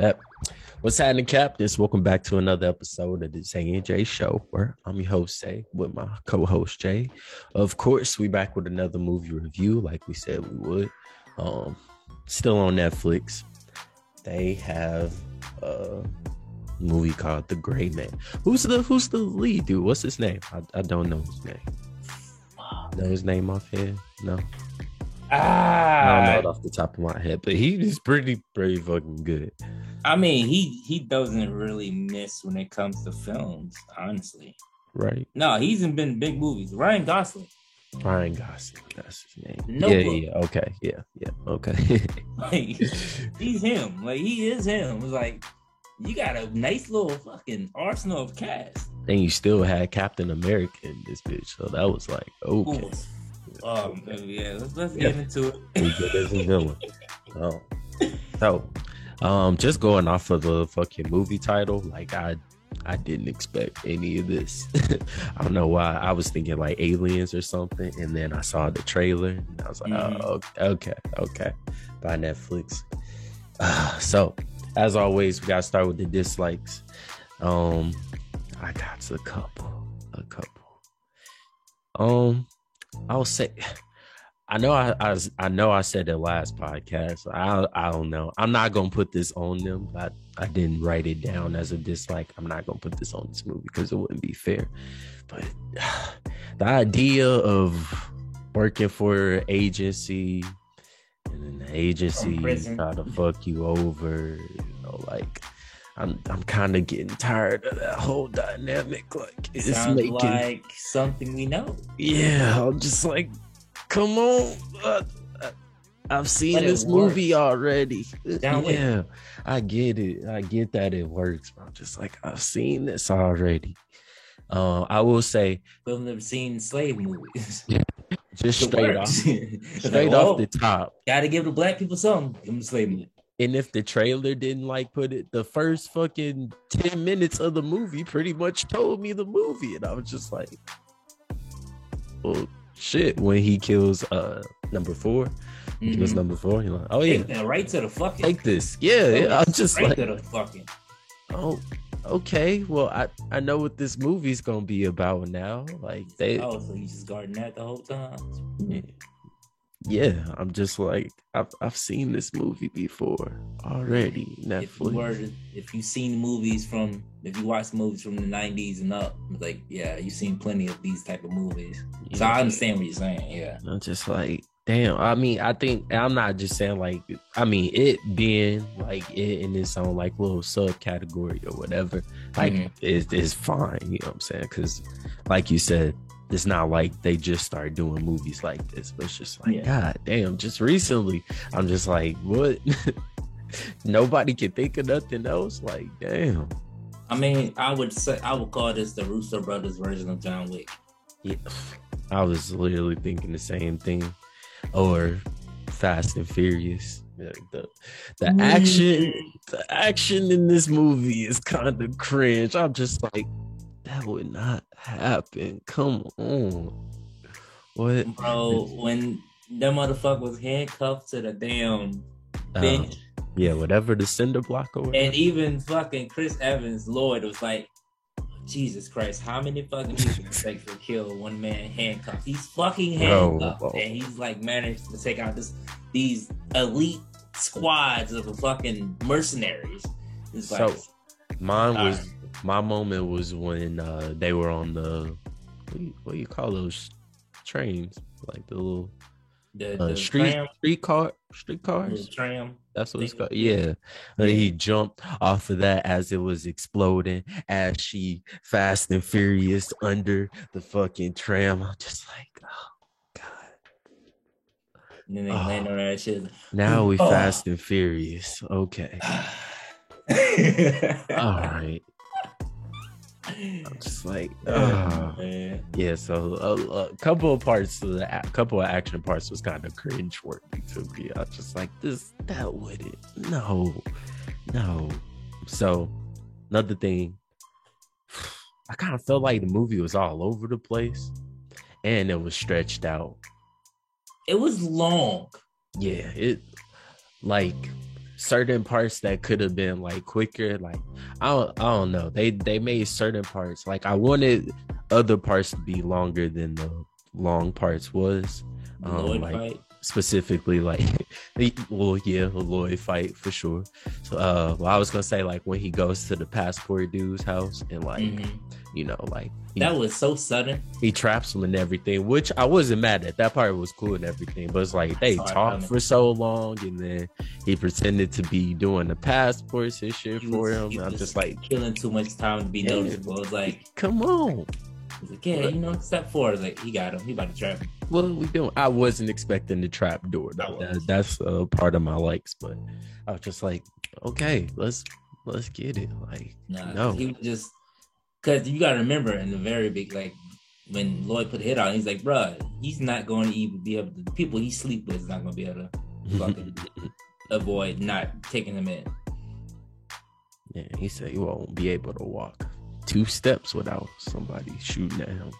Yep. What's happening, Captains? Welcome back to another episode of the Zay and Jay Show, where I'm your host, Zay, with my co-host Jay. Of course, we back with another movie review, like we said we would. Um, still on Netflix. They have a movie called The Gray Man. Who's the Who's the lead dude? What's his name? I, I don't know his name. Know his name off here? No. I don't know it Ah, off the top of my head, but he is pretty, pretty fucking good. I mean, he he doesn't really miss when it comes to films, honestly. Right? No, he's in been big movies. Ryan Gosling, Ryan Gosling, that's his name. Notebook. Yeah, yeah, okay, yeah, yeah, okay. like he's him. Like he is him. It's like you got a nice little fucking arsenal of cast. and you still had Captain America in this bitch, so that was like, okay, Ooh. Oh man, yeah. Let's, let's Yeah. get into it. we good as a villain. Oh. So, um, just going off of the fucking movie title, like I, I didn't expect any of this. I don't know why. I was thinking like aliens or something, and then I saw the trailer, and I was like, Mhm. oh, okay, okay, by Netflix. Uh, so, as always, we gotta start with the dislikes. Um, I got a couple, a couple. Um, I'll say. I know I, I I know I said it last podcast. I I don't know. I'm not gonna put this on them. But I didn't write it down as a dislike. I'm not gonna put this on this movie because it wouldn't be fair. But the idea of working for an agency and then the agency try to fuck you over, you know, like I'm I'm kind of getting tired of that whole dynamic. Like it's Sounds making like something we know. yeah, I'm just like, come on. Uh, uh, I've seen But this movie already. John Wick. yeah, I get it. I get that it works. But I'm just like, I've seen this already. Uh, I will say, We've never seen slave movies. just It straight off, works. It's straight like, off oh, the top. Gotta give the black people something. Give them slave movie. And if the trailer didn't like put it, the first fucking 10 minutes of the movie pretty much told me the movie. And I was just like, well, shit. When he kills uh number four, he kills Mhm. number four, you're like, oh yeah, Take right to the fucking. take this. Yeah, yeah. I'm just right like, to the fucking. oh, okay. Well, I I know what this movie's gonna be about now. Like they, Oh, so he's just guarding that the whole time. yeah. I'm just like, I've I've seen this movie before already. If you were, if you've seen movies from, if you watch movies from the '90s and up, like yeah, you've seen plenty of these type of movies. So I understand what you're saying. Yeah. I'm just like, damn. I mean, I think I'm not just saying like, I mean, it being like it in its own like little subcategory or whatever, like Mhm. is is fine. You know what I'm saying? Because, like you said, it's not like they just started doing movies like this. But it's just like, Yeah. god damn. Just recently, I'm just like, what? Nobody can think of nothing else. Like, damn. I mean, I would say I would call this the Russo brothers version of John Wick. Yeah, I was literally thinking the same thing. Or Fast and Furious. Like the the mm. action, the action in this movie is kind of cringe. I'm just like, that would not happen. Come on, what? Bro, when that motherfucker was handcuffed to the damn bench, Um, yeah, whatever the cinder block or whatever. and even fucking Chris Evans, Lord, was like, Jesus Christ, how many fucking people take to kill one man handcuffed? He's fucking Bro, handcuffed, bro. and he's like managed to take out this these elite squads of fucking mercenaries. It's like, So, Mine was my moment was when uh they were on the what do you, what do you call those trains? Like the little the, uh, the street tram, street car street the cars? tram. that's what it's called. yeah. And he jumped off of that as it was exploding as she fast and furious under the fucking tram. I'm just like oh god. And then they Oh. land on that shit. now we Oh. fast and furious. Okay. All right i'm just like Oh, man. Yeah, so a, a couple of parts of the a couple of action parts was kind of cringe worthy to me. I was just like this, that wouldn't, no, no. So another thing, I kind of felt like the movie was all over the place, and it was stretched out. It was long. Yeah, it like certain parts that could have been like quicker. Like I don't, I don't know. They they made certain parts like I wanted other parts to be longer than the long parts was. Um, Lloyd like fight. specifically like the- well yeah a Lloyd fight for sure. So uh well I was gonna say like when he goes to the passport dude's house and like Mhm. You know like he, That was so sudden. he traps him and everything, which I wasn't mad at. That part was cool and everything, but it's like they talked for so long, and then he pretended to be doing the passports and shit He for him. and I'm just like, killing too much time to be Yeah. noticeable. Was like, come on, was like, yeah, you know, step forward. Like he got him. He about to trap him. what are we doing? I wasn't expecting the trap door. That, was. that's uh, part of my likes, but I was just like, okay, let's let's get it. Like, Nah, No. he was just because you got to remember in the very big like when Lloyd put a hit on, he's like, bruh, he's not going to even be able to. The people he sleep with is not going to be able to fucking avoid not taking him in. yeah, he said he won't be able to walk two steps without somebody shooting at him.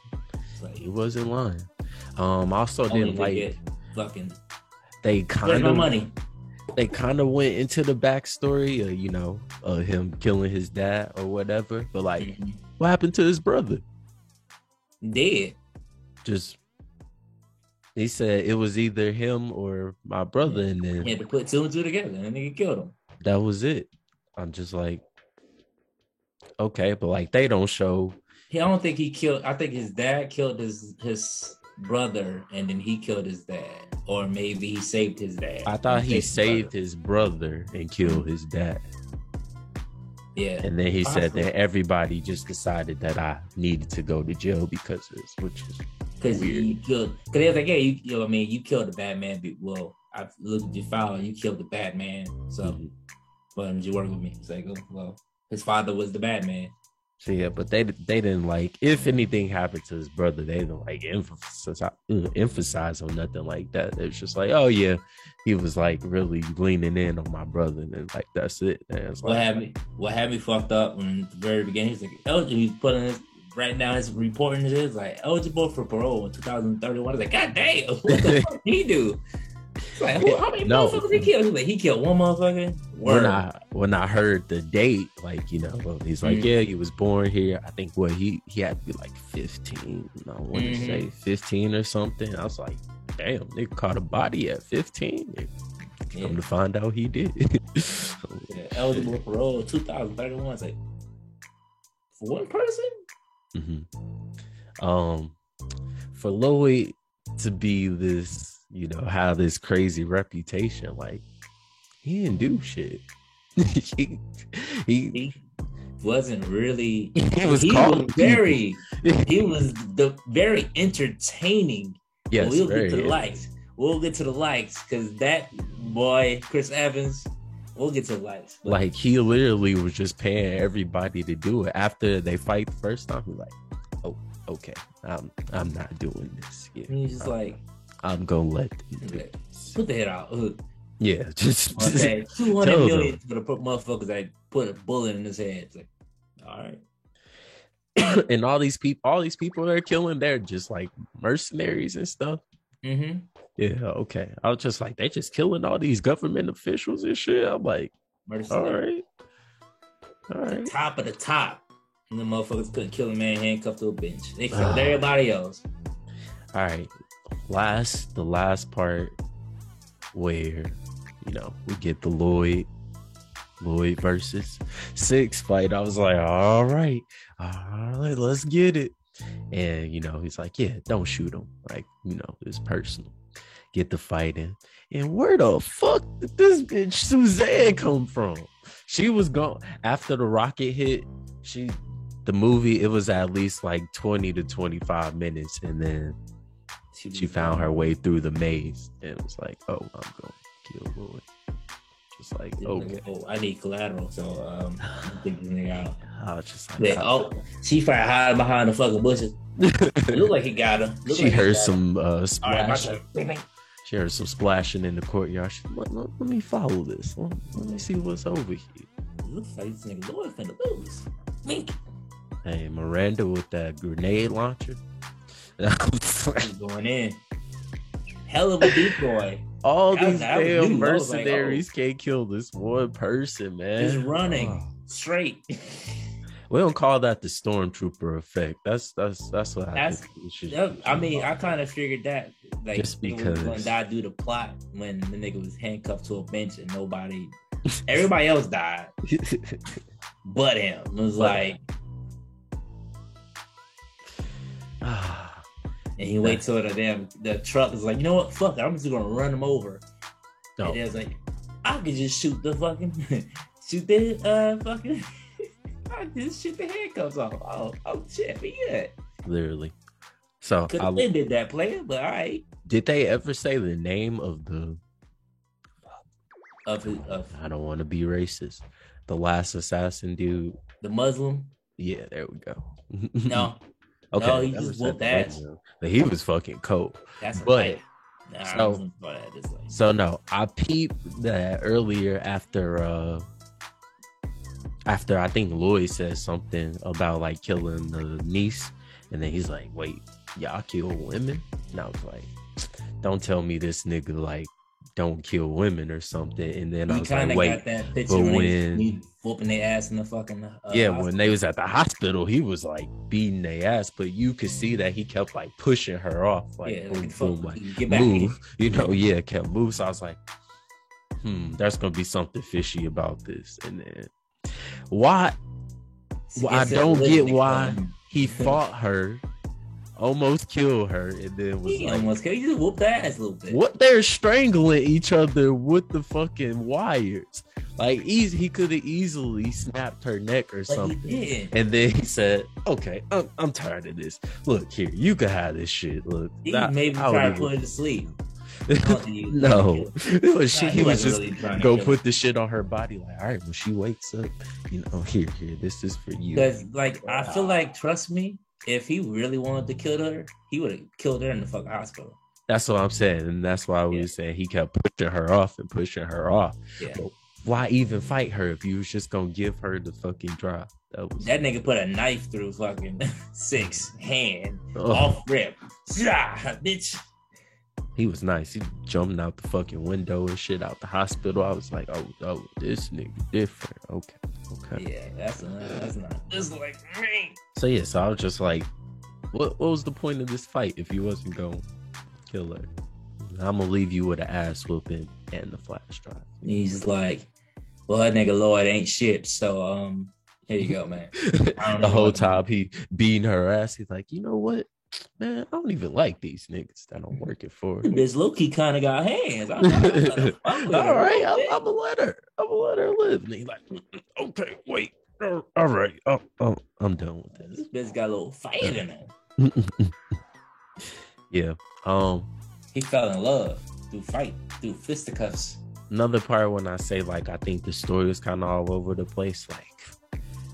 Like He wasn't lying. Um, I also didn't like fucking. they kind of money? they kind of went into the backstory of you know uh, him killing his dad or whatever. But like, Mhm. What happened to his brother? Dead. Just he said it was either him or my brother, and then He had to put two and two together, and nigga killed him. that was it. I'm just like, okay, but like they don't show. He, I don't think he killed. I think his dad killed his his brother, and then he killed his dad, or maybe he saved his dad. I thought he saved his brother and killed his dad, Yeah, and then he said that everybody just decided that I needed to go to jail because of this, which is because you killed. Because they was like, yeah, you, you know, I mean, you killed the Batman. but- Well, I looked at your file, and you killed the Batman. So, mhm. why didn't you work with me? It's like, oh, well, his father was the Batman. So yeah, but they they didn't like if anything happened to his brother, they didn't like emphasize uh, emphasize on nothing like that. It was just like, oh yeah, he was like really leaning in on my brother, and then, like that's it. What had me? What had me fucked up when the very beginning? He's like, eligible. He's putting his right now. His reporting is like eligible for parole in 2031. I was like, God damn, what the fuck did he do? Like, who, how many No. motherfuckers he killed? Like, he killed one motherfucker. when I when I heard the date, like you know, he's like, Mhm. yeah, he was born here. I think what he he had to be like fifteen. I want to Mhm. say fifteen or something. I was like, damn, they caught a body at fifteen. Yeah. Come to find out, he did. Yeah, eligible for parole 2031. Like for one person. Mhm. Um, for Lloyd to be this, you know, have this crazy reputation, like he didn't do shit. he, he He wasn't really. he was he was very. He was the very entertaining. yes, we'll get to the likes. We'll get to the likes because that boy Chris Evans. We'll get to the likes. But like he literally was just paying everybody to do it after they fight the first time. He's like, oh, okay, I'm I'm not doing this. Yeah, he's just like, I'm gonna let okay, put the head out. Ugh. Yeah, just, Okay, two hundred Tell for the motherfuckers that put a bullet in his head. It's like, all right. and all these people, all these people they're killing, they're just like mercenaries and stuff. Mm-hmm. Yeah, okay. I was just like, they just killing all these government officials and shit. I'm like, all right, all right. Top of the top. And the motherfuckers couldn't kill a man handcuffed to a bench. They killed Ah. everybody else. All right. Last, the last part where, you know, we get the Lloyd, Lloyd versus six fight. I was like, all right, all right, let's get it. And, you know, he's like, yeah, don't shoot him. Like, you know, it's personal. Get the fight in. And where the fuck did this bitch Suzanne come from? She was gone after the rocket hit. She, the movie, it was at least like 20 to 25 minutes. And then she found her way through the maze and it was like, oh, I'm going to kill Lloyd. Just like, okay. Oh, I need collateral, so um, I'm thinking out. I was just like, Yeah, oh, she probably hiding behind the fucking bushes. It looked like he got her. Looked she like heard her. some uh, All right, my splash. turn. Bing, bing. she heard some splashing in the courtyard. She, let, let, let me follow this. Let, let me see what's over here. Looks like this nigga Lloyd finna lose. Mink. Hey, Miranda with that grenade launcher. I was like, He's going in. hell of a decoy. All That these was damn new. I was like, mercenaries can't kill this one person, man. Just running Oh. straight. We don't call that the stormtrooper effect. That's that's that's what I That's- think. we I mean, I kind of figured that. Like, Just was because. when I do the plot when the nigga was handcuffed to a bench and nobody, everybody else died but him. It was But- like, Ah, and he waits till the damn the truck is like, you know what? Fuck it, I'm just gonna run him over. no. And it's like, I could just shoot the fucking, shoot the uh fucking, I just shoot the handcuffs off. Oh, oh shit, we good. literally. So Could I, have ended that player, but all right. did they ever say the name of the? Of his, of I don't want to be racist. The last assassin dude. the Muslim. Yeah, there we go. No, okay. No, he just whooped ass. he was fucking cold. that's But-. Nah, so- wasn't for that. It's like, So no, I peeped that earlier after uh after I think Lloyd said something about like killing the niece, and then he's like, "Wait, y'all kill women?" And I was like, "Don't tell me this nigga like don't kill women or something." And then I was like, "Wait." got that picture but when, when- he, he whooping their ass in the fucking. Uh, yeah, hospital. when they was at the hospital, he was like beating their ass, but you could see that he kept like pushing her off, like yeah, boom, boom, like get back. move. You know, yeah, kept move. So I was like, hmm, there's gonna be something fishy about this. And then why Well, I don't get why he fought her, almost killed her, and then was He like, almost killed. He just whooped their ass a little bit. what they're strangling each other with the fucking wires. Like easy, he could have easily snapped her neck or something. And then he said, "Okay, I'm, I'm tired of this. Look here, you can have this shit. Look, He I- maybe I tried to put her to sleep. no, it was she, he was just really go put the shit on her body. Like, all right, when she wakes up, you know, here, here, this is for you. Because, like, I feel like, trust me, if he really wanted to kill her, he would have killed her in the fucking hospital. That's what I'm saying, and that's why we Yeah. were saying he kept pushing her off and pushing her off. Yeah. Why even fight her if you was just gonna give her the fucking drop? That was That nigga put a knife through fucking six hand Ugh. off rip. Zah, bitch. He was nice. He jumping out the fucking window and shit out the hospital. I was like, oh, oh, this nigga different. Okay, okay. Yeah, that's not. That's not. It's like me. So yeah, so I was just like, what what was the point of this fight if you wasn't going to kill her? I'm gonna leave you with an ass whooping and the flash drive. He's like, well, that nigga Lloyd ain't shit. So, um, here you go, man. The whole time he beating her ass, he's like, you know what? Man, I don't even like these niggas that I'm working for. This Loki kind of got hands. I, All I, I, I, right, I'm, I'm gonna let her. I'm gonna let her live. And he's like, "Mm, mm, okay, wait. Uh, All right, oh, oh, I'm done with this. This bitch got a little fight in him. yeah. Um. He fell in love through fight, through fisticuffs. another part when I say like I think the story was kind of all over the place, like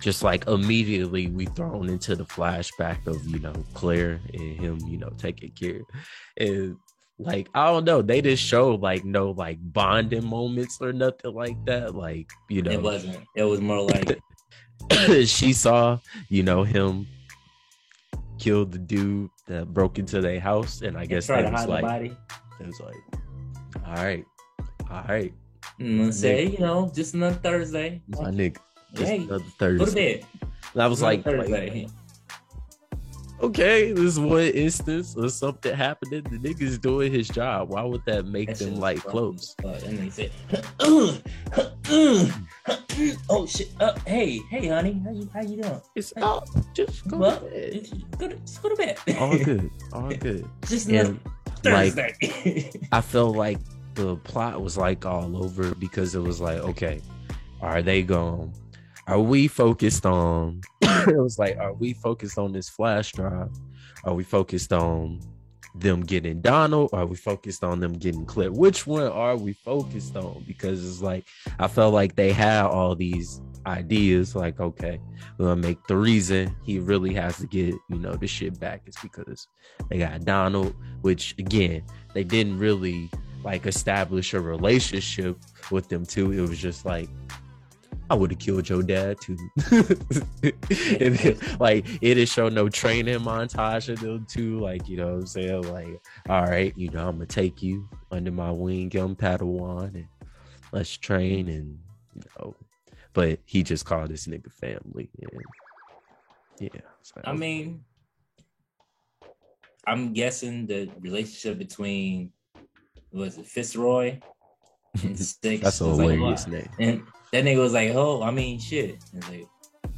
just like immediately we thrown into the flashback of you know Claire and him, you know, taking care, and like I don't know, they just show like no like bonding moments or nothing like that, like you know, It wasn't. It was more like she saw you know him kill the dude that broke into their house, and I guess they was like, it was like, all right, all right, Mm, say, you know, just another Thursday. my nigga. Just Hey, another go to Thursday. bed. And I was like, Another wait, Thursday. okay, this is one instance of something happening. The nigga's doing his job. Why would that make That them like close? And they said, "Uh, uh, uh, uh, "Oh shit! Uh, hey, hey, honey, how you how you doing? It's oh, just go Well, to bed. go to, just go to bed. All good, all good. just another And like, Thursday. I felt like the plot was like all over because it was like, okay, are they going? Are we focused on? it was like, are we focused on this flash drive? Are we focused on them getting Donald? Are we focused on them getting Clip? Which one are we focused on? Because it's like I felt like they had all these ideas. Like, okay, we're gonna make the reason he really has to get you know the shit back is because they got Donald, which again they didn't really like establish a relationship with them too It was just like I would have killed your dad too. and then, like it is show no training montage of them too. Like, you know what I'm saying? Like, all right, you know, I'm gonna take you under my wing, young Padawan, and let's train and you know. But he just called this nigga family. And yeah. So I mean, I'm guessing the relationship between was it Fitzroy and Six. that's a was like, name. And that nigga was like, "Oh, I mean, shit." It's like,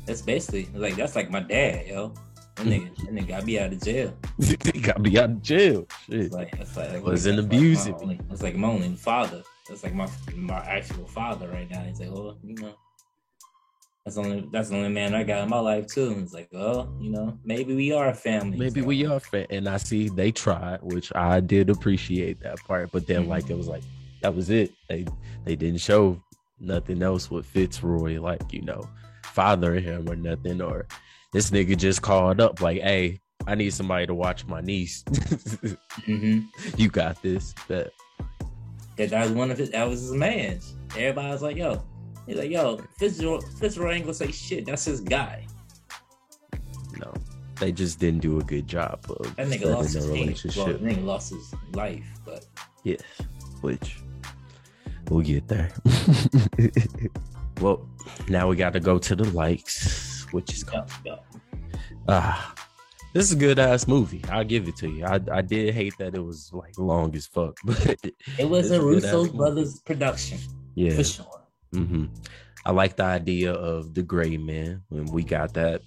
that's basically like that's like my dad, yo. That nigga, that nigga got me out of jail. he got me out of jail. Shit. Like, like that's abusing Like my only, it's like my only father. That's like my my actual father right now. He's like, oh, you know, that's the only that's the only man I got in my life too. And it's like, oh, you know, maybe we are a family. Maybe So, we oh. are fan, and I see they tried, which I did appreciate that part. But then, like, it was like that was it. They they didn't show nothing else with Fitzroy, like you know, fathering him or nothing. Or this nigga just called up, like, "Hey, I need somebody to watch my niece. mhm. you got this." But that that was one of his that was his man's. Everybody was like, yo, he's like, yo, Fitzroy, Fitzroy ain't gonna say shit. That's his guy. no, they just didn't do a good job of That nigga lost his. Well, relationship. that nigga lost his life, but Yes, which we'll get there. well, now we got to go to the likes, which is yeah, yeah. ah, this is a good ass movie. I'll give it to you. I I did hate that it was like long as fuck, but it was a a good-ass Russo movie. brothers production yeah, for sure. hmm I like the idea of the gray man when we got that.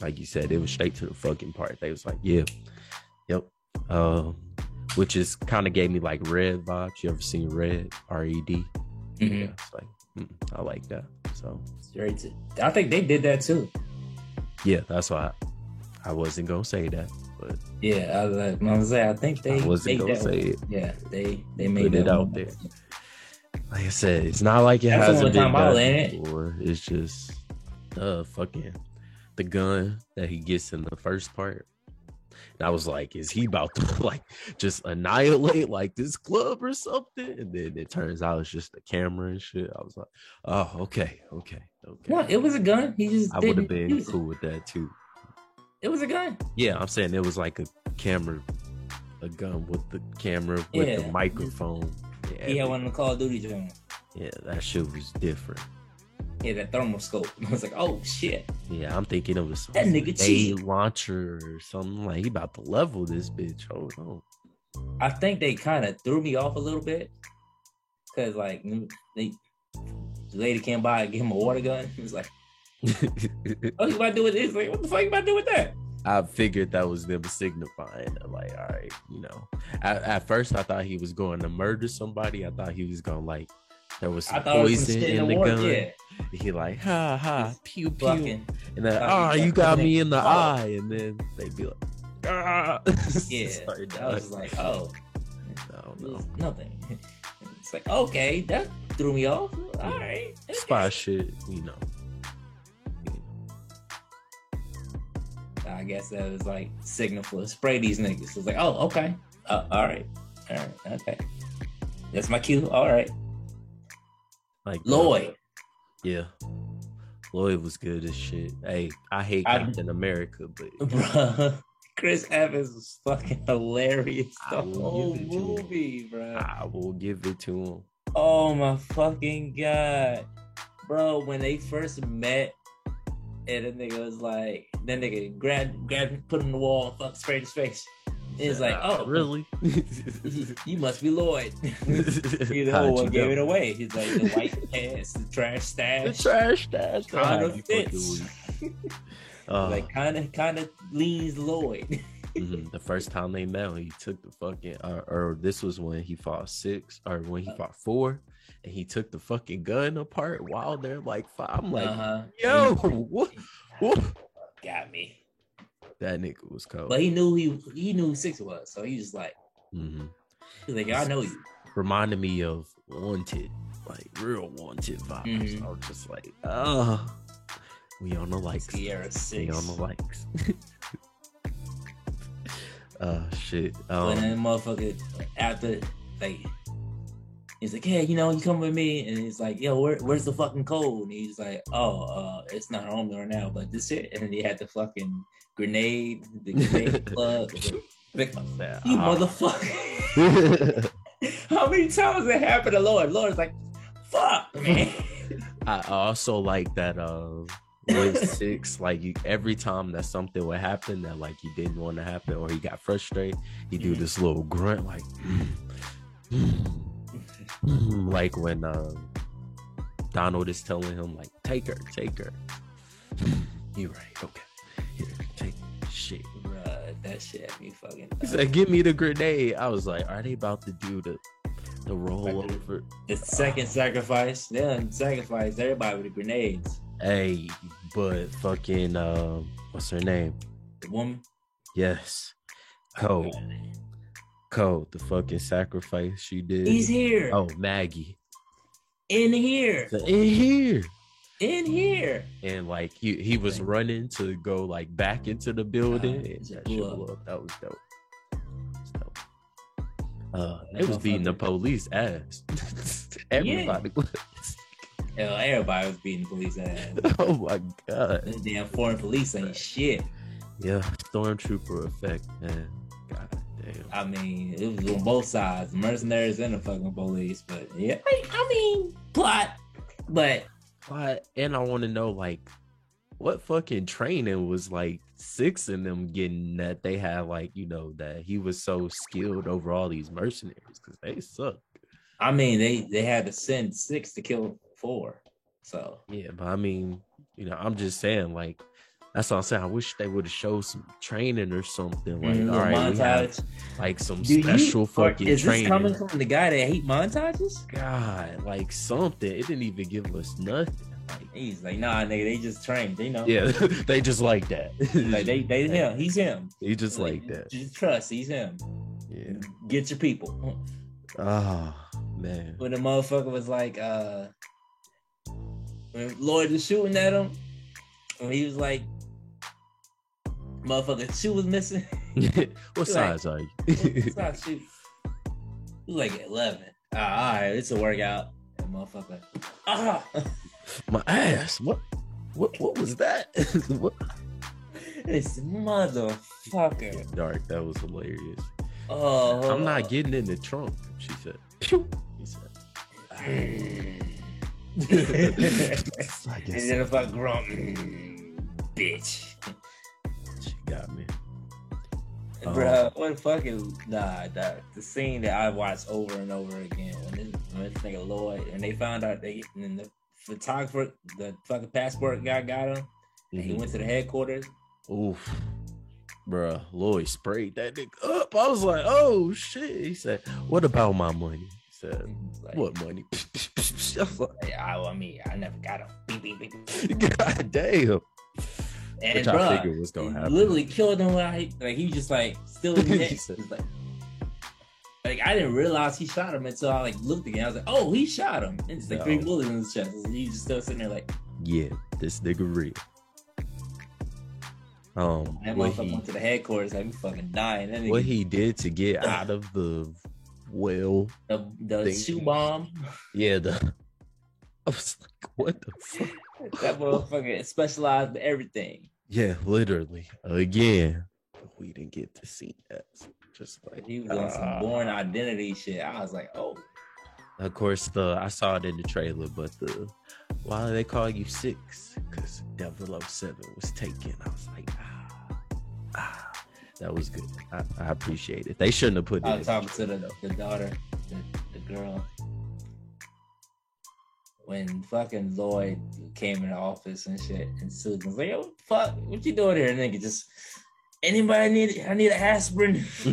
Like you said, it was straight to the fucking part. They was like, yeah, yep. Um, which is kind of gave me like red vibes. You ever seen Red? R E D. Yeah, Mhm. it's like mm, I like that. So Straight to, I think they did that too. yeah, that's why I, I wasn't gonna say that, but Yeah, I was like, I was like, I think they I wasn't gonna that say one. it. Yeah, they they made it out one. there. Like I said, it's not like it That's hasn't been done it. before. It's just uh fucking the gun that he gets in the first part. And I was like, is he about to like just annihilate like this club or something? And then it turns out it's just a camera and shit. I was like, oh, okay, okay, okay. No, it was a gun. He just I would have been it. cool with that too. It was a gun. Yeah, I'm saying it was like a camera, a gun with the camera with the microphone. Yeah, He had one of the Call of Duty joint. yeah, that shit was different. That thermoscope. I was like, oh shit. Yeah, I'm thinking it was That nigga cheat. launcher or something like he about to level this bitch. Hold on. I think they kind of threw me off a little bit. Cause like they the lady came by and gave him a water gun. He was like, Oh, you about to do with this? Like, what the fuck you about to do with that? I figured that was them signifying like, all right, you know. At, at first, I thought he was going to murder somebody. I thought he was going to like there was some it was poison in the gun. Yeah. He like ha ha pew pew, Fucking and then ah he you got me in the caught. eye, and then they'd be like ah yeah. I was like, oh, no no nothing. It's like, okay, that threw me off. All right. okay. spy shit, you know. I guess that was like signal for spray these niggas. It was like, oh, okay. Uh, all right. All right. Okay. That's my cue. All right. Like uh, Lloyd. Yeah. Lloyd was good as shit. Hey, I hate I- Captain America, but Bruh. Chris Evans was fucking hilarious I the whole give it to him. movie, bro. I will give it to him. Oh my fucking god, bro! When they first met, and the nigga was like, that nigga grabbed, grabbed, put him in the wall, and fuck, sprayed his face. It's like, oh, really? You must be Lloyd. You know How'd what gave know? it away? He's like the white pants, the trash The stash, trash stash. kind of you fits. Uh, like kind of, kind of leans Lloyd. mhm, The first time they met, he took the fucking, uh, or this was when he fought six, or when he fought four, and he took the fucking gun apart while they're like five. I'm like, uh-huh. yo, what? what? got me. That nigga was cold. But he knew he he knew who six was, so he was like, hmm he's like, I know you. reminded me of wanted like real wanted vibes. Mhm. i was just like oh we on the likes. Sierra we on the likes. Uh shit. Um then motherfucker after like He's like, yeah, you know, you come with me, and he's like, yo, where, where's the fucking code? And he's like, oh, uh, it's not home right now, but this it. And then he had the fucking grenade, the grenade plug. Like, you Ah. motherfucker. How many times it happened to Lloyd? Lloyd's like, fuck, man. I also like that uh with six, like you every time that something would happen that like you didn't want to happen or he got frustrated, he do this little grunt like like when uh, Donald is telling him like take her, take her. You right, okay. Here, take shit. Bruh, that shit had me fucking. He said, "Give me the grenade." I was like, "Are they about to do the the roll over?" the second sacrifice, then sacrifice everybody with the grenades. Hey, but fucking um, what's her name? The woman. Yes, Code, Code, the fucking sacrifice she did. He's here. Oh, Maggie, In here. in here, In here. and like he he was running to go like back into the building. Just that up. up. That was dope. Dope. Uh, they was beating the police ass. Everybody was. Hell, everybody was beating the police ass. Oh my god. Them damn foreign police ain't shit. Yeah, stormtrooper effect, man. God. I mean, it was on both sides, the mercenaries and the fucking police. But yeah, I, I mean, plot. But But and I want to know like what fucking training was like six of them getting that they had like you know that he was so skilled over all these mercenaries because they suck. I mean, they they had to send six to kill four. So Yeah, but I mean, you know, I'm just saying like that's what I'm saying. I wish they would have showed some training or something like mm, all right, we have like some Do special fucking Is this training. coming from the guy that hate montages? God, like something. It didn't even give us nothing. Like, He's like, nah, nigga, they just trained. They know. yeah, they just like that. Like they, they him. He's him. He just like that. Just trust. He's him. Yeah. Get your people. Oh man. When the motherfucker was like, uh, when Lloyd was shooting at him, when he was like, motherfucker, shoe was missing. what Like- size are you? it's not shoe. Like 11. Ah, all right, it's a workout. And motherfucker, ah, My ass. What? What? What was that? what? this motherfucker. Dark. That was hilarious. Oh, I'm not getting in the trunk. She said. He said. and then if I grunt, bitch. Got me. Oh. Bruh, what fucking nah, nah, the scene that I watched over and over again when this, when this nigga Lloyd and they found out they and the photographer, the fucking passport guy got him, and he Mhm. went to the headquarters. Oof. Bruh, Lloyd sprayed that nigga up. I was like, oh shit. He said, What about my money? He said, Like, What money? I like, I, I mean, I never got him. God damn. And Which I bruh, figured was gonna happen. literally killed him. Like, like he just like still in the He neck. said- He's like, like I didn't realize he shot him until I like looked again. I was like, oh, he shot him. And it's like three bullets in his chest. And he's just still sitting there like, Yeah, this nigga real. Um, that motherfucker went to the headquarters like, we fucking dying. That what he did to get out of the well, the, the shoe bomb. yeah, the I was like, what the fuck? That motherfucker specialized in everything. Yeah, literally. Again, we didn't get to see that. Just like He was on some ah. Bourne identity shit. I was like, oh, Of course, the I saw it in the trailer, but the why do they call you six? Because Devil 007 was taken. I was like, ah, ah. That was good. I, I appreciate it. They shouldn't have put it. I in was the talking to the, the daughter, the, the girl. When fucking Lloyd came in the office and shit, and Susan was like, "Yo, fuck, what you doing here?" And nigga just, anybody need? I need an aspirin.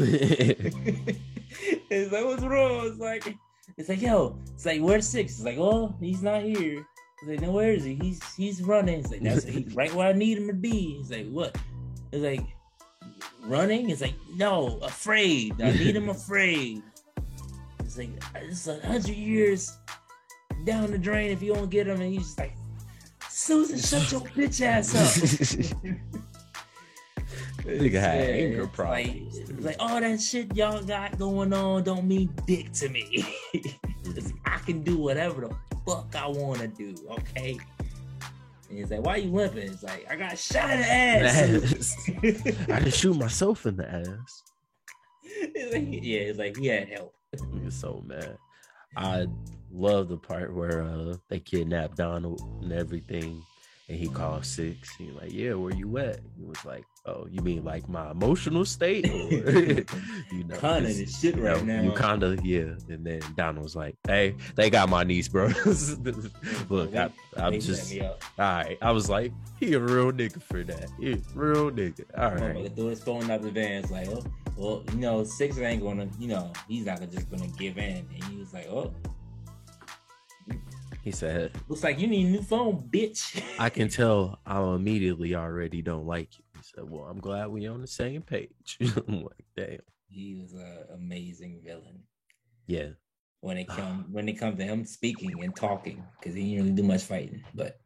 it's like, what's wrong? It's like, it's like, yo, it's like, where's six? It's like, oh, he's not here. It's like, no, where is he? He's he's running. It's like, that's he's right where I need him to be. It's like, what? It's like, running. It's like, no, afraid. I need him afraid. It's like it's a hundred years down the drain if you don't get him, and he's just like, Susan, shut your bitch ass up. Nigga had Yeah, anger it's like, like all that shit y'all got going on don't mean dick to me. I can do whatever the fuck I want to do. Okay. And he's like, why you limping? It's like, I got shot in the ass. I didn't shoot myself in the ass. It's like, yeah, it's like he had help. He was so mad. I love the part where uh they kidnapped Donald and everything, and he called six. And he's like, yeah, where you at? He was like, oh, you mean like my emotional state? Or, you know, just, this shit you right know, now. You kind of yeah. And then Donald was like, hey, they got my niece, bro. Look, I, I'm They just set me up. all right. I was like, he a real nigga for that. He a real nigga. All right. Threw his phone out the van. It's like, oh, well, you know, six ain't gonna, you know, he's not just gonna give in. And he was like, oh, He said, looks like you need a new phone, bitch. I can tell I immediately already don't like you. He said, Well, I'm glad we on the same page. I'm like, damn. he was an amazing villain Yeah. when it ah. come when it comes to him speaking and talking because he didn't really do much fighting, but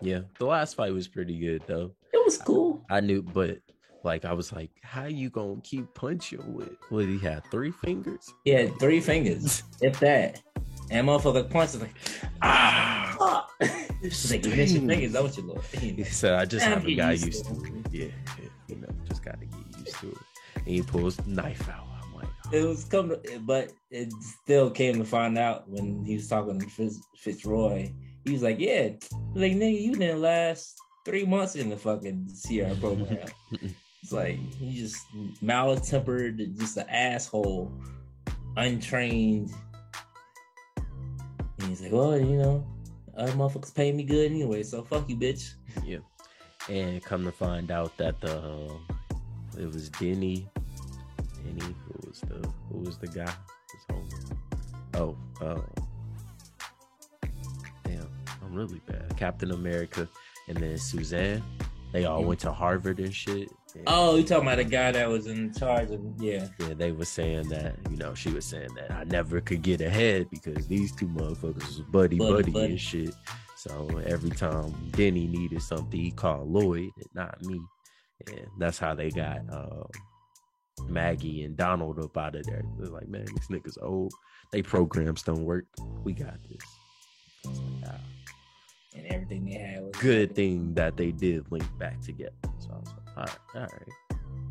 Yeah. The last fight was pretty good though. it was cool. I knew, but like I was like, how you gonna keep punching with what he had three fingers? He had three fingers, if that. And motherfucker punches like, ah, fuck. It's like, you your fingers, don't you, Lloyd? He said, I just haven't got used used to to it. Yeah, yeah, you know, just gotta get used to it. And he pulls the knife out. I'm like, It was coming, but it still came to find out when he was talking to Fitz, Fitzroy. He was like, "Yeah, like nigga, you didn't last three months in the fucking Sierra program." it's like he just maltempered, just an asshole, untrained. And he's like, "Well, you know, other motherfuckers pay me good anyway, so fuck you, bitch." Yeah. And come to find out that the uh, it was Denny. Denny, who was the who was the guy? Oh, uh, damn, I'm really bad. Captain America and then Suzanne. They all went to Harvard and shit. And, Oh, you talking about the guy that was in charge of? Yeah, yeah, they were saying that, you know, she was saying that I never could get ahead because these two motherfuckers was buddy Buddy, buddy, buddy. and shit. So every time Denny needed something, he called Lloyd and not me. And that's how they got um, Maggie and Donald up out of there. They're like, man, these niggas old. They programs don't work. We got this. Like, ah, and everything they had was good thing that they did link back together. So I was like, all right, all right.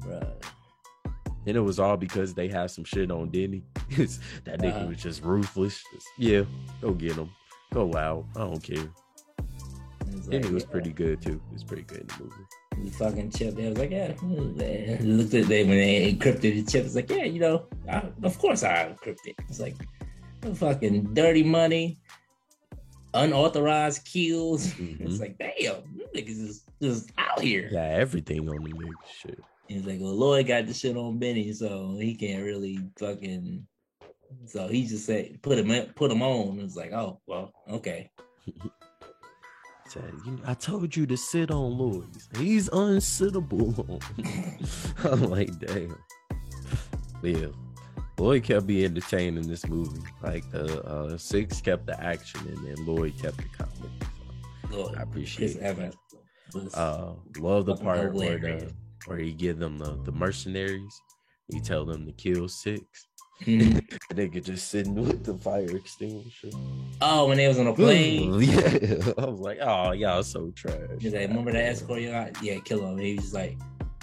Bruh. And it was all because they had some shit on Denny. that nigga Uh-huh. was just ruthless. Just, yeah, go get him. Go out. I don't care. Denny was yeah. pretty good too. He was pretty good in the movie. He fucking chip. They was like, yeah. hmm. Looked at they when they encrypted the chip. It's like, yeah, you know, I, of course I encrypted. It's like fucking dirty money, unauthorized kills. Mhm. It's like, damn, you niggas is just out here. Yeah, everything on the nigga shit. He's like, well, Lloyd got the shit on Denny, so he can't really fucking. So he just said, put him in, put him on. It's like, oh well, okay. I told you to sit on Lloyd. He's unsittable. I'm like, damn. Yeah. Lloyd kept me entertained in this movie. Like the uh, six kept the action and then Lloyd kept the comedy. So Lloyd, I appreciate it. Evans Uh, love the part where the, where he give them the, the mercenaries. He tell them to kill six. Mhm. the nigga just sitting with the fire extinguisher. Oh, when they was on a plane. yeah, I was like, oh, y'all so trash. He's like, remember that escort you got? Yeah, kill him. He was just like,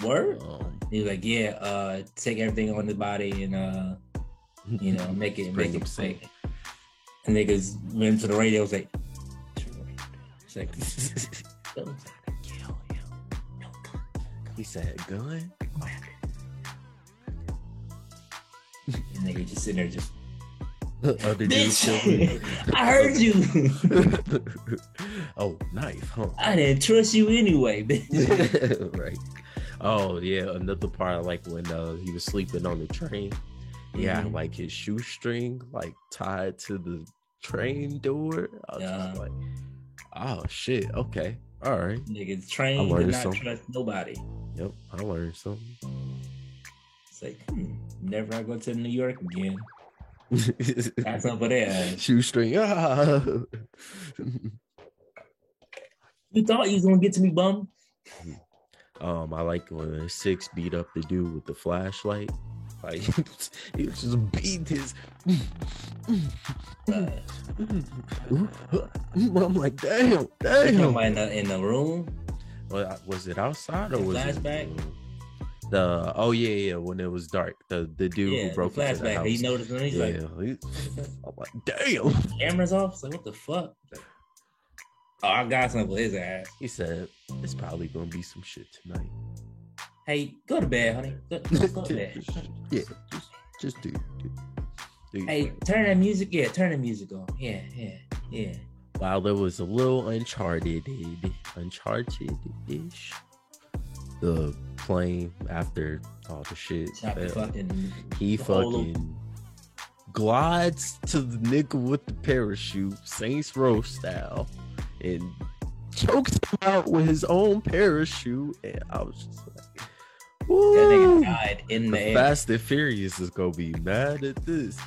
word? Um, He was like, yeah, uh, take everything on the body and uh, you know, make it make it safe. And niggas went to the radio. Was like, it's like, "Don't kill him. He said, gun. And then nigga just sitting there, just Other dude. I heard you. oh, knife, huh? I didn't trust you anyway, bitch. right. Oh yeah, another part like when uh, he was sleeping on the train. Yeah, Mhm. like his shoestring like tied to the train door. I was just like, oh shit, okay, all right. Niggas I trained to not something. trust nobody. Yep, I learned something. It's like, hmm, never I go to New York again. That's over there. shoestring. Ah. You thought you was gonna get to me, bum? um, I like when six beat up the dude with the flashlight. Like he was, just beat his. I'm like, damn, damn. in the, in the room. Was it outside or The was flashback? it the? Oh yeah, yeah. When it was dark, the the dude yeah, who broke the into the house. He noticed and he's yeah, like, he- I'm like, damn. cameras off. It's like, what the fuck? Oh, I got something for his ass. He said it's probably gonna be some shit tonight. Hey, go to bed, honey. Go, go, go to bed. yeah, just just do. do, do Hey, turn that music. Yeah, turn the music on. Yeah, yeah, yeah. While there was a little uncharted, uncharted ish. The plane after all the shit. Chop the fell. fucking. He fucking glides to the nigga with the parachute, Saints Row style, and chokes him out with his own parachute. And I was just like, That Woo! nigga died in the The. Fast and Furious is gonna be mad at this.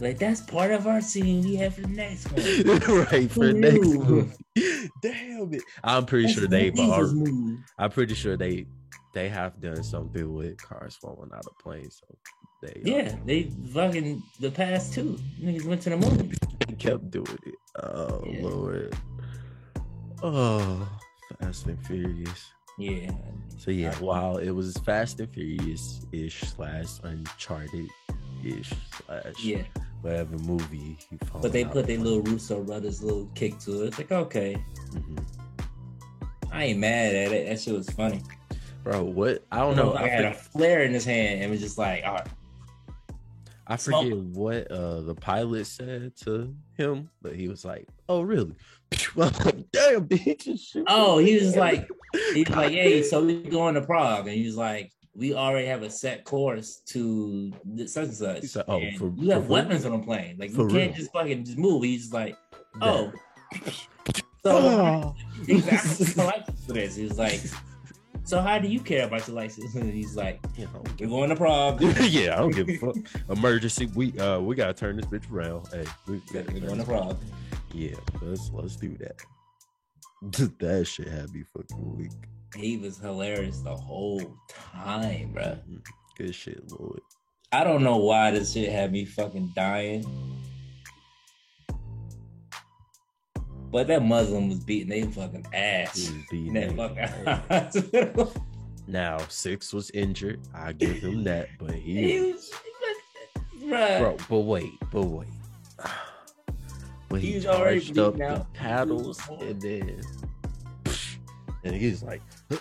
Like that's part of our scene we have for the next one. right for Who next movie. Damn it. I'm pretty That's sure they've already. I'm pretty sure they they have done something with cars falling out of planes. So they uh, Yeah, they fucking the past two niggas went to the moon. they kept doing it. Oh Yeah. lord. Oh Fast and Furious. Yeah. So yeah, while it was Fast and Furious ish slash Uncharted ish slash Yeah. whatever movie But they put their little Russo brothers little kick to it. It's like, okay. Mhm. I ain't mad at it. That shit was funny. Bro, what I don't know. I I, had for- a flare in his hand and was just like, all right. I smoke. forget what uh the pilot said to him, but he was like, "Oh, really?" "Damn, did he just shoot?" Oh, he was like, he was like, hey, so we going to Prague, and he was like, we already have a set course to such and such. Said, "Oh, and for- you have for real? weapons on the plane. Like For you can't real? just fucking just move. He's just like, oh. so Oh. for this. He was like, so how do you care about your license? And he's like, I don't we're going to a- yeah, I don't give a fuck. Emergency, we uh we gotta turn this bitch around. Hey, we gotta We're going to Prague. Yeah, let's let's do that. that shit had me fucking weak. He was hilarious the whole time, bro. Mhm. Good shit, Lord. I don't know why this shit had me fucking dying. But that Muslim was beating they fucking He ass. was beating in that fucking ass. Now six was injured. I give him that, but he he was bruh. bro. But wait, but wait. When he, He was already charged up beaten the paddles and then, and he's like, "Huh."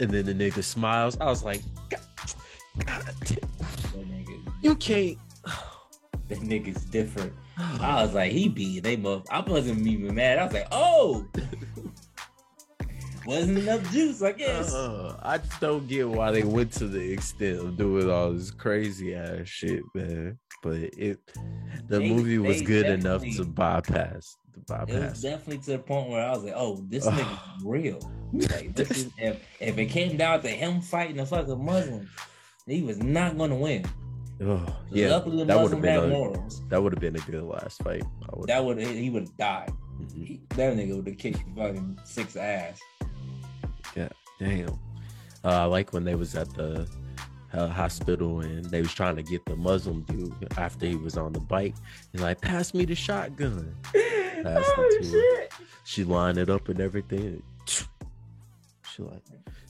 and then the nigga smiles. I was like, God, God nigga, you can't. that nigga's different. I was like, he be they mother. I wasn't even mad. I was like, oh, wasn't enough juice, I guess. Uh, I just don't get why they went to the extent of doing all this crazy ass shit, man. But it, the They- movie was good enough to bypass. To It was definitely to the point where I was like, "Oh, this nigga's real." Like, this is, if, if it came down to him fighting a fucking Muslim, he was not going to win. Oh, yeah, Luckily, that would have been a morals. that would have been a good last fight. That would he would have died. Mhm. He, that nigga would have kicked fucking six ass. Yeah, damn. Uh, I like when they was at the uh, hospital and they was trying to get the Muslim dude after he was on the bike. He's like, "Pass me the shotgun." oh it shit! She lined it up and everything. She like,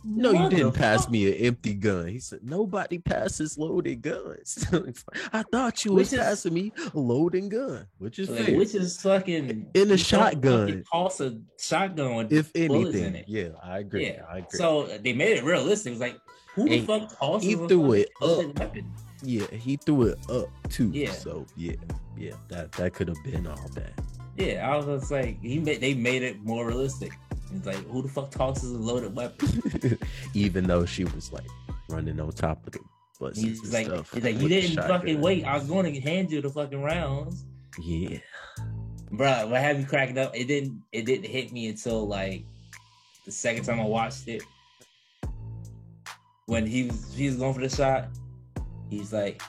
no, you didn't pass me an empty gun. He said, nobody passes loaded guns. I thought you was is- passing me a loading gun, which is Like, fair. which is fucking In a shotgun. fucking Toss a shotgun if anything, it. yeah, I agree. Yeah. I agree. So they made it realistic. It was like, who the fuck tosses he a threw it up. loaded weapon? yeah, he threw it up too. Yeah. So yeah, yeah, that that could have been all that. Yeah, I was just like, he made they made it more realistic. It's like, who the fuck tosses a loaded weapon? Even though she was like running on top of the buses He's like, stuff. he's like, you didn't fucking wait. I was going to hand you the fucking rounds, Yeah. bro. What have you cracking up? It didn't. It didn't hit me until like the second time I watched it. When he was he was going for the shot, he's like,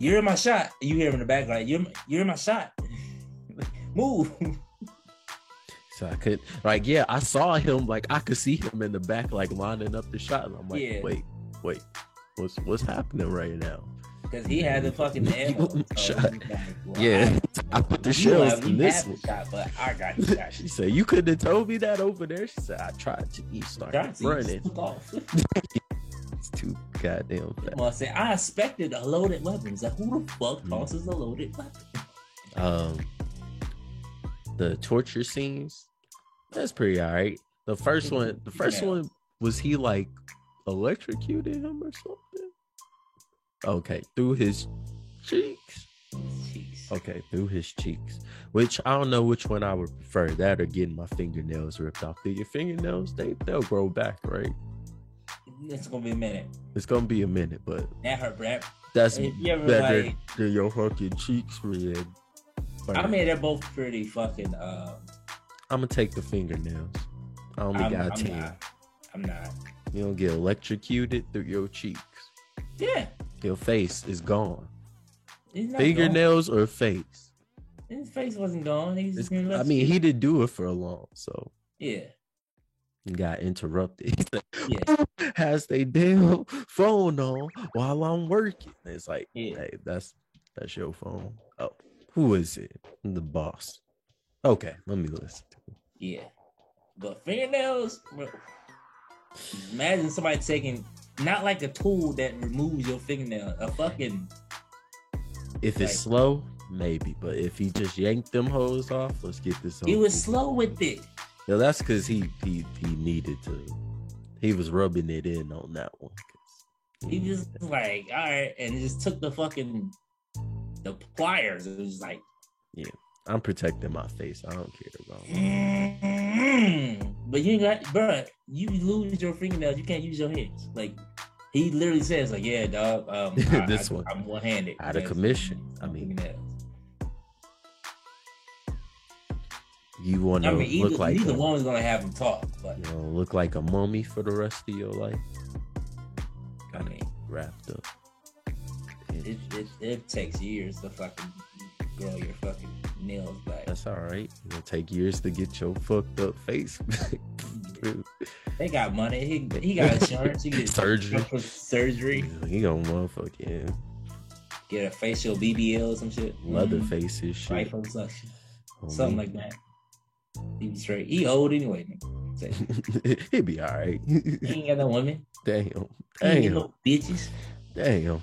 "You're in my shot." You hear him in the back like, "You're you're in my shot." Move. So I could like yeah, I saw him like I could see him in the back like lining up the shot. And I'm like, Yeah. wait, wait, What's what's happening right now? Because he had the fucking ammo. So Shot. like, well, Yeah, I put the shells in this one. shot, but I got the shot. She said, "You couldn't have told me that over there." She said, "I tried to." You started running. It's too goddamn fast. Well, I said I expected a loaded weapon. Like who the fuck Mm. tosses a loaded weapon? Um, the torture scenes, that's pretty alright. The first one, the first Yeah. one was he like electrocuted him or something? Okay, through his cheeks. Jeez. Okay, through his cheeks. Which I don't know which one I would prefer. That or getting my fingernails ripped off. Do your fingernails? They they'll grow back, right? It's gonna be a minute. It's gonna be a minute, but That hurt, Brad. that's If you ever, better like- than your fucking cheeks, red. I mean, they're both pretty fucking. Um, I'm gonna take the fingernails. I only I'm, got I'm ten. not. I'm not. You don't get electrocuted through your cheeks. Yeah. Your face is gone. Fingernails or face? His face wasn't gone. He's It's- just been I mean, he didn't do it for a long, so Yeah. he got interrupted. Yeah. Has they damn phone on while I'm working? It's like, Yeah. hey, that's that's your phone. Oh, who is it? The boss. Okay, let me listen. Yeah. But fingernails, imagine somebody taking not like a tool that removes your fingernail, a fucking If it's Right. slow, maybe, but if he just yanked them hoes off, let's get this. he was slow with it. Yeah, that's because he he he needed to. He was rubbing it in on that one. He just was like, all right, and he just took the fucking the pliers. It was like, yeah, I'm protecting my face. I don't care about. mm but you ain't got, bruh, you lose your fingernails, you can't use your hands. Like he literally says, like, yeah, dog, um, I, This I, one. I'm one handed. Out of commission. I mean, You want to I mean, either, look like neither a, one was gonna have him talk, but you know, look like a mummy for the rest of your life, I mean, wrapped up. it, it, it takes years to fucking grow your fucking nails back. That's all right. It'll take years to get your fucked up face back. They got money. He, he got insurance. He get Surgery. surgery. He gonna motherfucking Get a facial BBL or some shit. leather Mhm. faces shit. Liposuction. homie. Something like that. He be straight. He old anyway. He'd be all right. He ain't got no women. damn, damn, no bitches. damn.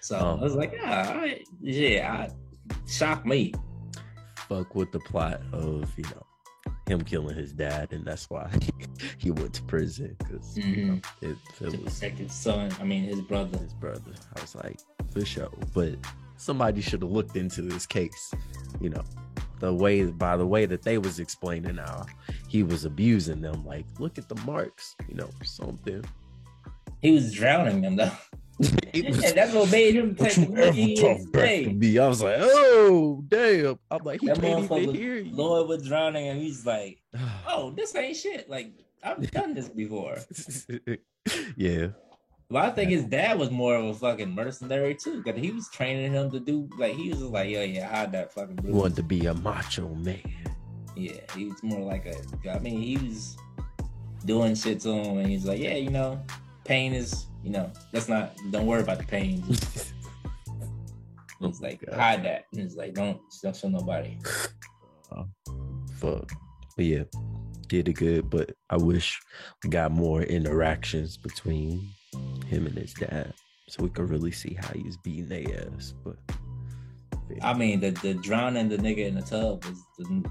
So Um, I was like, ah, all right. yeah, I, shock me. Fuck with the plot of you know him killing his dad, and that's why he went to prison because you know, Mm-hmm. it, To it was protect his son. I mean, his brother. his brother. I was like, for sure. But somebody should have looked into this case. You know, the way by the way that they was explaining how he was abusing them. Like, look at the marks. You know, something. He was drowning them though. Was- and that's what made him take you the ever talk back to me. I was like, oh damn. I'm like, he That can't even motherfucker, hear you. Lord was drowning, and he's like, "Oh, this ain't shit. Like I've done this before." yeah. Well, I think his dad was more of a fucking mercenary too, because he was training him to do like he was just like, "Yo, yeah, hide that fucking." He bruise." wanted to be a macho man. Yeah, he was more like a. I mean, he was doing shit to him, and he's like, "Yeah, you know, pain is, you know, that's not. Don't worry about the pain. Just, he's like, God. hide that." He's like, "Don't, don't show nobody." Fuck. But yeah, did it good, but I wish we got more interactions between him and his dad. So we could really see how he's beating their ass. But I mean, the the drowning the nigga in the tub was the,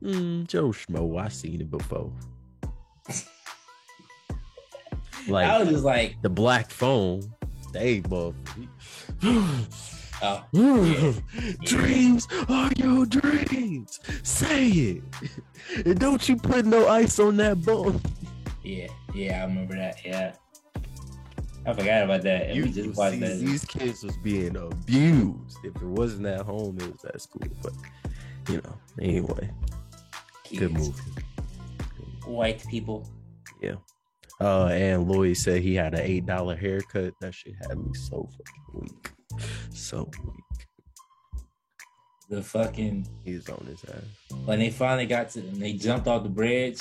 the mm, Joe Schmo, I seen it before. I was just like, the black phone, they both oh, dreams are your dreams. Say it. And don't you put no ice on that bone. yeah, yeah, I remember that. Yeah, I forgot about that. You just watched these, that. these kids was being abused. If it wasn't at home, it was at school. But you know, anyway, good kids. movie. White people. Uh, and Lloyd said he had an eight dollar haircut. That shit had me so fucking weak, so weak. The fucking He's on his ass. when they finally got to and they jumped off the bridge,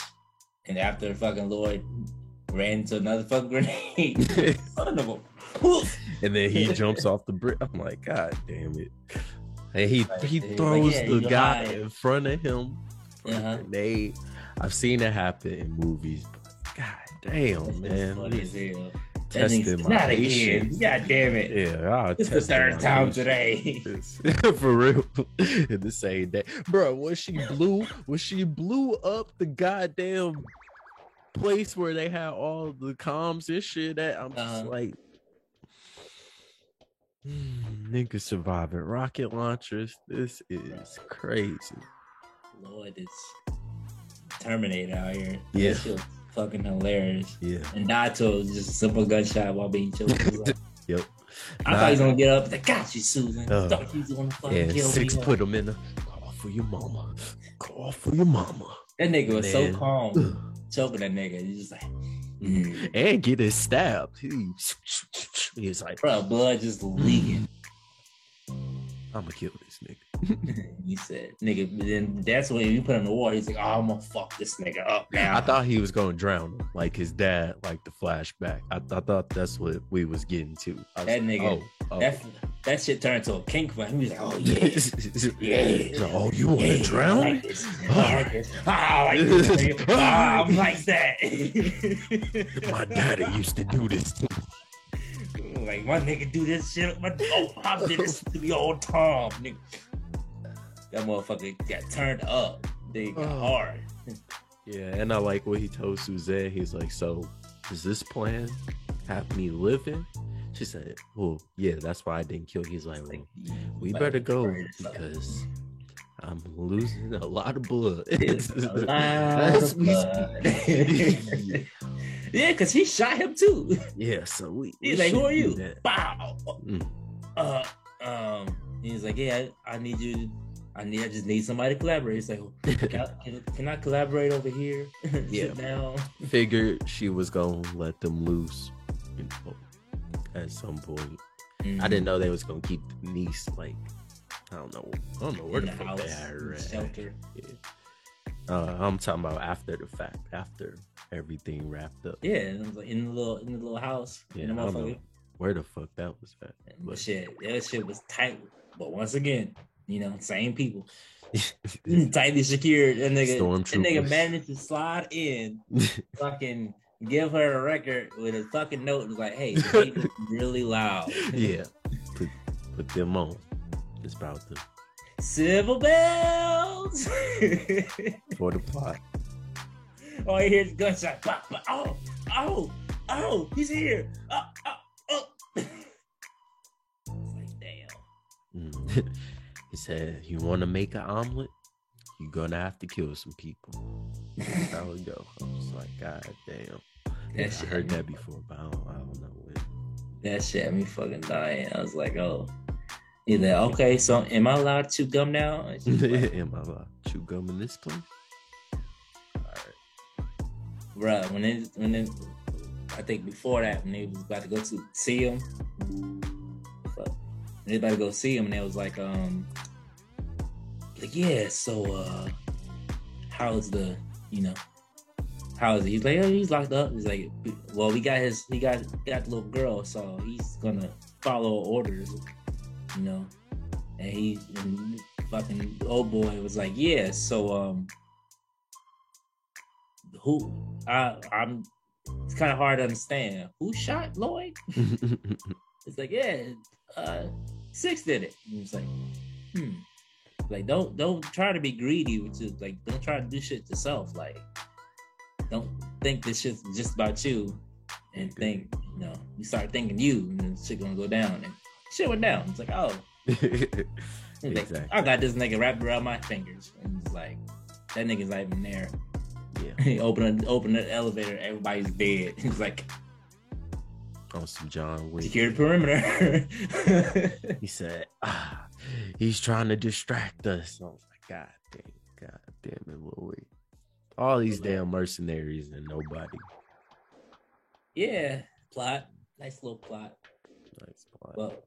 and after fucking Lloyd ran into another fucking grenade. Son of a and then he jumps off the bridge. I'm like, God damn it! And he Like, he like, throws yeah, the guy in front of him. Uh-huh. Grenade. I've seen it happen in movies. Damn, man! funny as hell. That Testing my not again. God damn it. Yeah, I'll It's the third time today. For real in the same day bro when she blew when she blew up the goddamn place where they had all the comms and shit at i'm just Uh-huh. like nigga surviving rocket launchers this is crazy Lord, it's Terminator out here. Yeah. Fucking hilarious. yeah And Dato was just a simple gunshot while being choked. yep I thought he was gonna get up. Like, got you, Susan. Uh, thought he was gonna fucking yeah kill six me. put him in the call for your mama call for your mama That nigga was Man. so calm, choking that nigga. He's just like, mm. and get it stabbed he, he's like bro, blood just leaking. i'm gonna kill this nigga he said, nigga. Then that's when you put him in the water. He's like, oh, I'm gonna fuck this nigga up now. I thought he was going to drown him, like his dad, like the flashback. I, I thought that's what we was getting to. Was That like, nigga- oh, oh. that that shit turned to a kink for him. He was like, oh yeah. Yeah. So, oh, you want to Yeah, drown I me? like this. I like this. Ah, I like this. nigga. I'm like that. My daddy used to do this. to me. like my nigga do this shit. My oh, I did this to me all time, nigga. That motherfucker got turned up. They got Oh. hard. Yeah, and I like what he told Suzanne. He's like, so does this plan have me living? She said, well, yeah, that's why I didn't kill. you." He's like, well, we better go because I'm losing a lot of blood. Lot That's- of blood. yeah, because he shot him too. yeah, so we. we He's like, "Who are you?" that. Bow. Mm. Uh, um. He's like, "Yeah, I, I need you. I need. I just need somebody to collaborate." He's like, "Can I, can, can I collaborate over here? Yeah. Down." Figured she was gonna let them loose, you know, at some point. I didn't know they was gonna keep niece like I don't know. I don't know where in the, the fuck they had her shelter. Yeah. Uh, I'm talking about after the fact, after everything wrapped up. Yeah, and it was like in the little in the little house. Yeah, in the I don't know where the fuck that was at. But shit, that shit was tight. But once again, you know, same people. Tightly secured. And nigga, that nigga managed to slide in, fucking give her a record with a fucking note. It was like, hey, the really loud. yeah, put put them on. It's about the Civil bells. for the plot. All you hear is gunshot. Pop, pop. Oh, oh, oh, he's here. Oh, oh, oh. It's like, damn. Mm. He said, "You want to make an omelet? You're gonna have to kill some people." That's how it go. I was like, God damn. That I shit, heard that before, but I don't, I don't know when. that shit had me fucking dying. I was like, oh. He's like, okay, so am I allowed to chew gum now? Like, Am I allowed to chew gum in this place? Bruh, when it when it, I think before that when they was about to go to see him, when they about to go see him, and it was like, um, like yeah, so uh, how's the, you know, how is he? He's like, oh, he's locked up. He's like, well, we got his, he got got the little girl, so he's gonna follow orders, you know, and he and fucking old boy was like, yeah, so um who I I'm it's kind of hard to understand. Who shot Lloyd? It's like, yeah, uh six did it. And it's like, hmm. Like don't don't try to be greedy with you. Like don't try to do shit yourself. Like don't think this shit's just about you and think, you know, you start thinking you and then shit gonna go down and shit went down. It's like, oh, it's like, I got this nigga wrapped around my fingers. And it's like that nigga's not even there. yeah, he opened open the elevator, everybody's dead. He's like, on some John Wick. secure the perimeter. He said, ah, he's trying to distract us. I was like, God damn, God damn it, Lloyd. All these damn mercenaries and nobody. yeah, plot. Nice little plot. Nice plot. Well,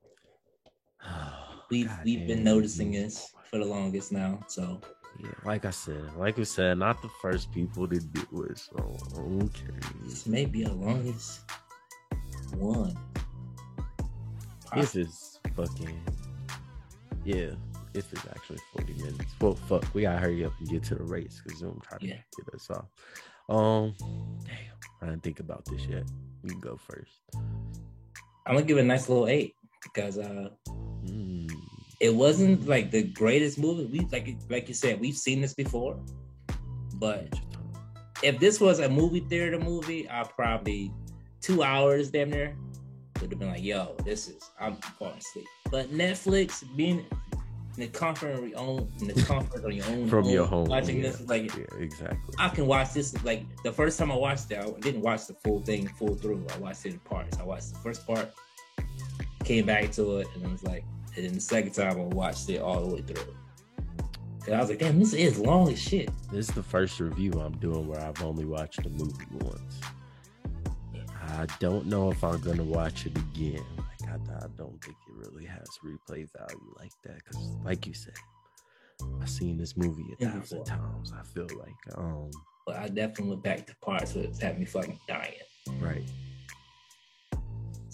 Oh, we've God we've been noticing this for the longest now. So Yeah, like I said, like we said, not the first people to do it. So okay. This may be the longest one. This is fucking yeah, this is actually 40 minutes. Well fuck, we gotta hurry up and get to the race because Zoom trying to Yeah. get us off. Um damn, I didn't think about this yet. You can go first. I'm gonna give it a nice little eight because uh Mm, it wasn't like the greatest movie. We like like you said, we've seen this before. But if this was a movie theater movie, I probably two hours damn near would have been like, yo, this is I'm falling asleep. But Netflix being in the comfort of your own in the comfort of your own From your home, watching yeah. this like yeah, exactly. I can watch this like the first time I watched it, I didn't watch the full thing full through. I watched it in parts. I watched the first part, came back to it, and it was like, and then the second time I watched it all the way through. And I was like, damn, this is long as shit. This is the first review I'm doing where I've only watched the movie once. I don't know if I'm gonna watch it again. Like I, I don't think it really has replay value like that. Cause like you said, I've seen this movie a thousand times. I feel like um But I definitely went back to parts where it's had me fucking dying. right.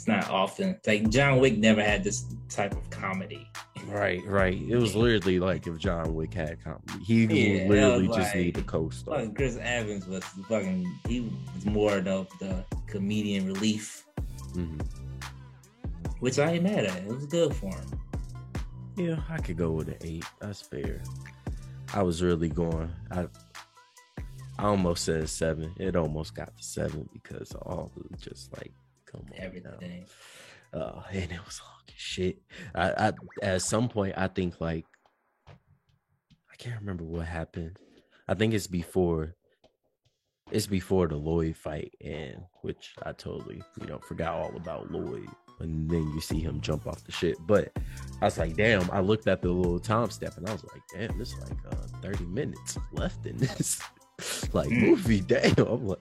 Not often like John Wick never had this type of comedy. Right, right. It was literally like if John Wick had comedy. He would Yeah, literally just need a co-star. Chris Evans was fucking he was more of the comedian relief, Mhm. which I ain't mad at. It was good for him. Yeah, I could go with an eight. That's fair. I was really going. I I almost said seven. It almost got to seven because all just like come on now. Everything. Uh, and it was as shit. I, I at some point I think like I can't remember what happened. I think it's before it's before the Lloyd fight, and which I totally you know forgot all about Lloyd. And then you see him jump off the shit. But I was like, damn, I looked at the little time step and I was like, damn, it's like uh 30 minutes left in this like Mm. movie. Damn. I'm like,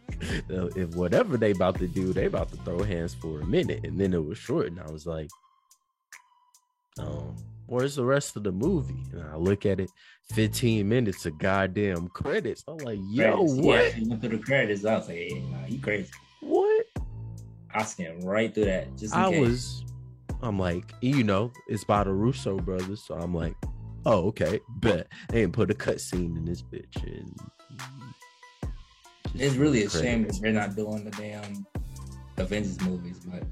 uh, if whatever they about to do, they about to throw hands for a minute. And then it was short. And I was like, um, where's the rest of the movie? And I look at it, 15 minutes of goddamn credits. I'm like, yo, Credits. what? Yeah, went through the credits. I was like, hey, nah, you crazy. What? I scanned right through that. Just I case. was, I'm like, you know, it's by the Russo brothers, so I'm like, oh, okay, bet. They didn't put a cut scene in this bitch. And It's really a Credits. shame that they're not doing the damn Avengers movies, but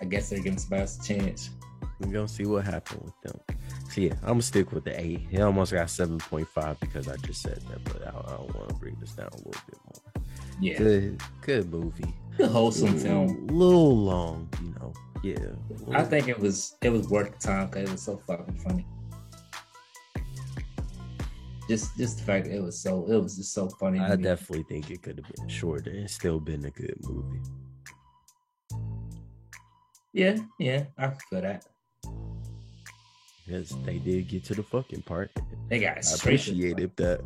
I guess they're giving somebody else a chance. We're gonna see what happened with them. So yeah, I'm gonna stick with the eight. It almost got seven point five because I just said that, but I, I don't want to bring this down a little bit more. Yeah, Good, good movie. good wholesome film. little long, you know. Yeah, I think it was it was worth the time because it was so fucking funny. Just just the fact that it was so it was just so funny. I definitely think it could have been shorter and still been a good movie. yeah yeah I can feel that. Because they did get to the fucking part. They got I straight to the appreciated that.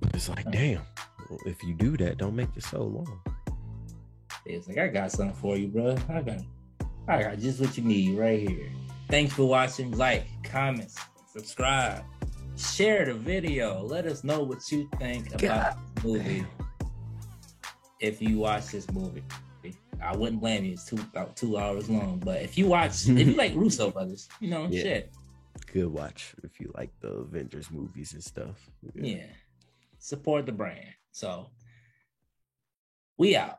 But it's like, uh. damn, well, if you do that, don't make it so long. It's like I got something for you, bro. I got, I got just what you need right here. Thanks for watching. Like, comments, subscribe, share the video. Let us know what you think about the movie. If you watch this movie, I wouldn't blame you. It's two about two hours long. But if you watch, if you like Russo brothers, you know, Yeah. shit, Good watch if you like the Avengers movies and stuff. yeah, support the brand. So we out.